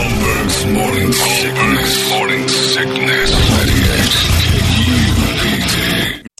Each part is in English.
Holmberg's morning sickness. Morning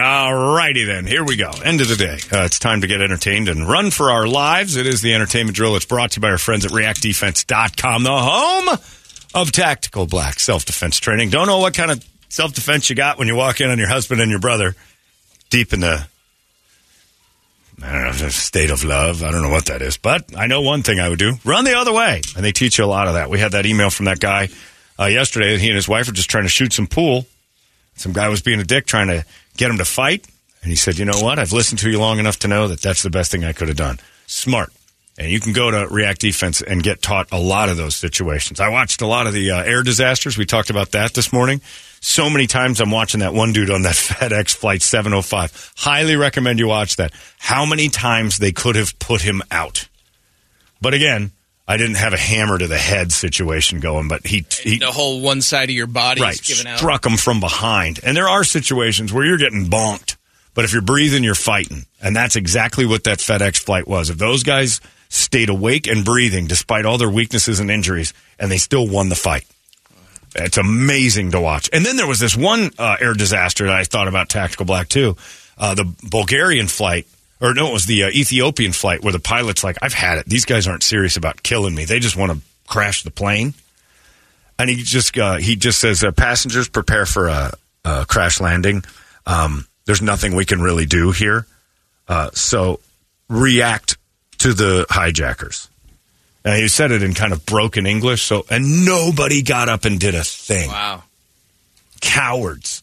All righty then. Here we go. End of the day. Uh, it's time to get entertained and run for our lives. It is the entertainment drill. It's brought to you by our friends at reactdefense.com, the home of tactical black self defense training. Don't know what kind of self defense you got when you walk in on your husband and your brother deep in the I don't know, state of love. I don't know what that is, but I know one thing I would do: run the other way. And they teach you a lot of that. We had that email from that guy uh, yesterday that he and his wife were just trying to shoot some pool. Some guy was being a dick, trying to get him to fight, and he said, "You know what? I've listened to you long enough to know that that's the best thing I could have done." Smart. And you can go to React Defense and get taught a lot of those situations. I watched a lot of the uh, air disasters. We talked about that this morning. So many times I'm watching that one dude on that FedEx flight 705. Highly recommend you watch that. How many times they could have put him out. But again, I didn't have a hammer to the head situation going, but he, he the whole one side of your body right, is given out. struck him from behind. And there are situations where you're getting bonked, but if you're breathing, you're fighting. And that's exactly what that FedEx flight was. If those guys stayed awake and breathing despite all their weaknesses and injuries, and they still won the fight. It's amazing to watch. And then there was this one uh, air disaster that I thought about Tactical Black too. Uh, the Bulgarian flight, or no, it was the uh, Ethiopian flight where the pilot's like, I've had it. These guys aren't serious about killing me. They just want to crash the plane. And he just uh, he just says, uh, passengers prepare for a, a crash landing. Um, there's nothing we can really do here. Uh, so react to the hijackers. And he said it in kind of broken English. So, and nobody got up and did a thing. Wow. Cowards.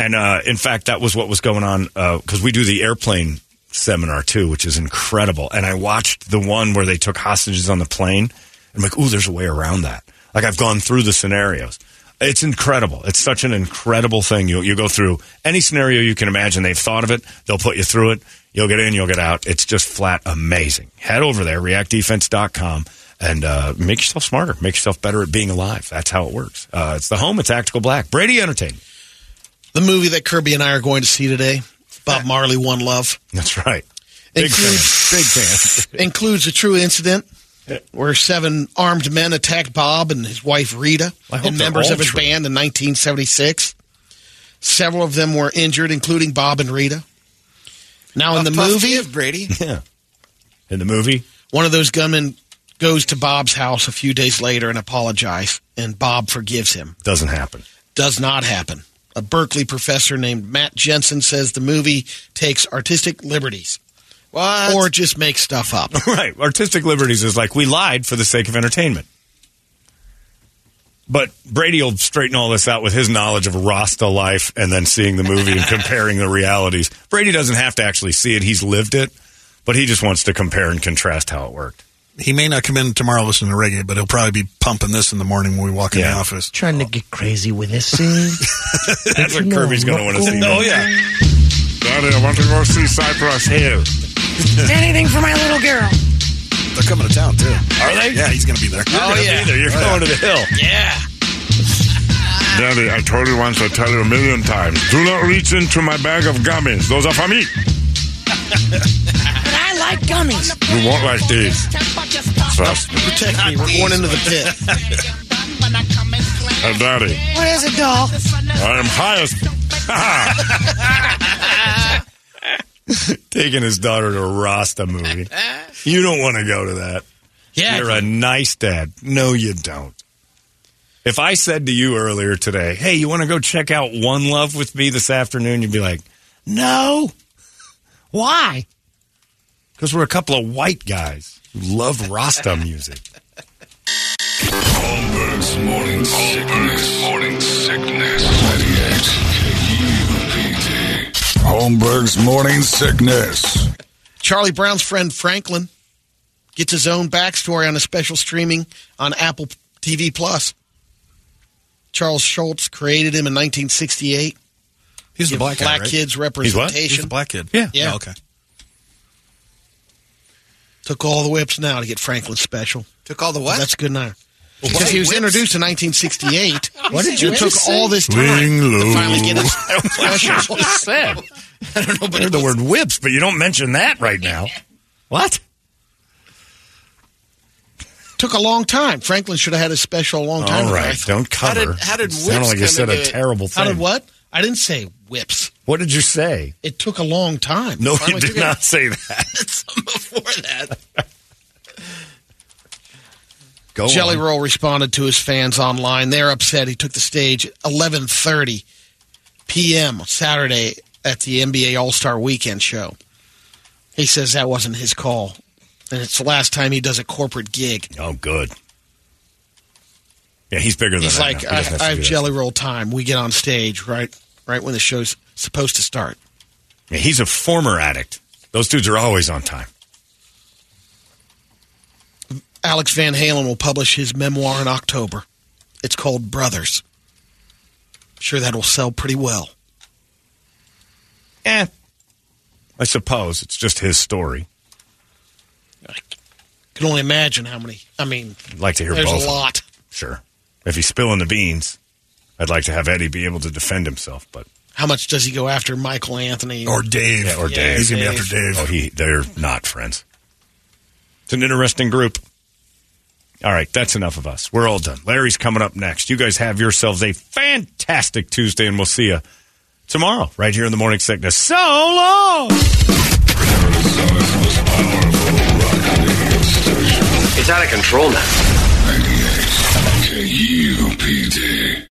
And uh, in fact, that was what was going on because we do the airplane seminar too, which is incredible. And I watched the one where they took hostages on the plane. I'm like, ooh, there's a way around that. Like I've gone through the scenarios. It's incredible. It's such an incredible thing. You you go through any scenario you can imagine. They've thought of it. They'll put you through it. You'll get in. You'll get out. It's just flat amazing. Head over there, reactdefense.com, and uh, make yourself smarter. Make yourself better at being alive. That's how it works. Uh, it's the home of Tactical Black. Brady Entertainment. The movie that Kirby and I are going to see today, Bob Marley, One Love, That's right. Big Includes- fan. Big fan. includes a true incident where seven armed men attacked Bob and his wife Rita I hope and members of his true. band in 1976. Several of them were injured, including Bob and Rita. Now, in the movie, give, Brady. Yeah. In the movie, one of those gunmen goes to Bob's house a few days later and apologizes, and Bob forgives him. doesn't happen. Does not happen. A Berkeley professor named Matt Jensen says the movie takes artistic liberties What? or just makes stuff up. Right. Artistic liberties is like we lied for the sake of entertainment. But Brady will straighten all this out with his knowledge of Rasta life and then seeing the movie and comparing the realities. Brady doesn't have to actually see it, he's lived it, but he just wants to compare and contrast how it worked. He may not come in tomorrow listening to reggae, but he'll probably be pumping this in the morning when we walk in Yeah. the office. Trying to get crazy with this scene. That's what Kirby's going to want to see. Oh, yeah. Daddy, I want to go see Cypress Hill. Anything for my little girl. They're coming to town, too. Are they? Yeah, he's going to be there. Oh, oh, yeah. You're going to the hill. yeah. Daddy, I told you once, I tell you a million times. Do not reach into my bag of gummies. Those are for me. But I like gummies. You won't like these. Trust me. Protect me. We're going into the pit. Hey, Daddy, What is it, doll? I am highest. Taking his daughter to a Rasta movie. You don't want to go to that. Yeah. You're a nice dad. No, you don't. If I said to you earlier today, hey, you want to go check out One Love with me this afternoon? You'd be like, no. Why? Because we're a couple of white guys who love Rasta music. Holmberg's morning sickness. Morning sickness. 98 KUPD. Holmberg's morning sickness. Charlie Brown's friend Franklin gets his own backstory on a special streaming on Apple TV Plus. Charles Schulz created him in 1968. He's the Give black guy, black right? kids He's what? representation. He's the black kid. Yeah. Yeah. Oh, okay. Took all the whips now to get Franklin special. Took all the what? That's good now. Because he was Whips? introduced in 1968. What did you It took just all say? this time Swing to low. finally get his special. just said. I don't know, but heard the word whips, but you don't mention that right now. What? Took a long time. Franklin should have had his special a long time All ago. don't How cover. did- how did It sounded like you said a terrible thing. How did what? I didn't say whips. What did you say? It took a long time. No, you did it. not say that. Some before that. Go Jelly on. Roll responded to his fans online. They're upset. He took the stage at 11:30 p.m. Saturday at the NBA All-Star Weekend show. He says that wasn't his call, and it's the last time he does a corporate gig. Oh, good. Yeah, he's bigger than He's like, I, I have. Jelly Roll time. We get on stage right, right when the show's supposed to start. Yeah, he's a former addict. Those dudes are always on time. Alex Van Halen will publish his memoir in October. It's called Brothers. Sure, that'll sell pretty well. Eh. I suppose it's just his story. I can only imagine how many. I mean, I'd like to hear there's both. a lot. Sure. If he's spilling the beans, I'd like to have Eddie be able to defend himself, but How much does he go after Michael Anthony? Or Dave. Yeah, or Dave. He's going to be after Dave. oh, he they're not friends. It's an interesting group. All right, that's enough of us. We're all done. Larry's coming up next. You guys have yourselves a fantastic Tuesday, and we'll see you tomorrow right here in the morning sickness. So long. It's out of control now.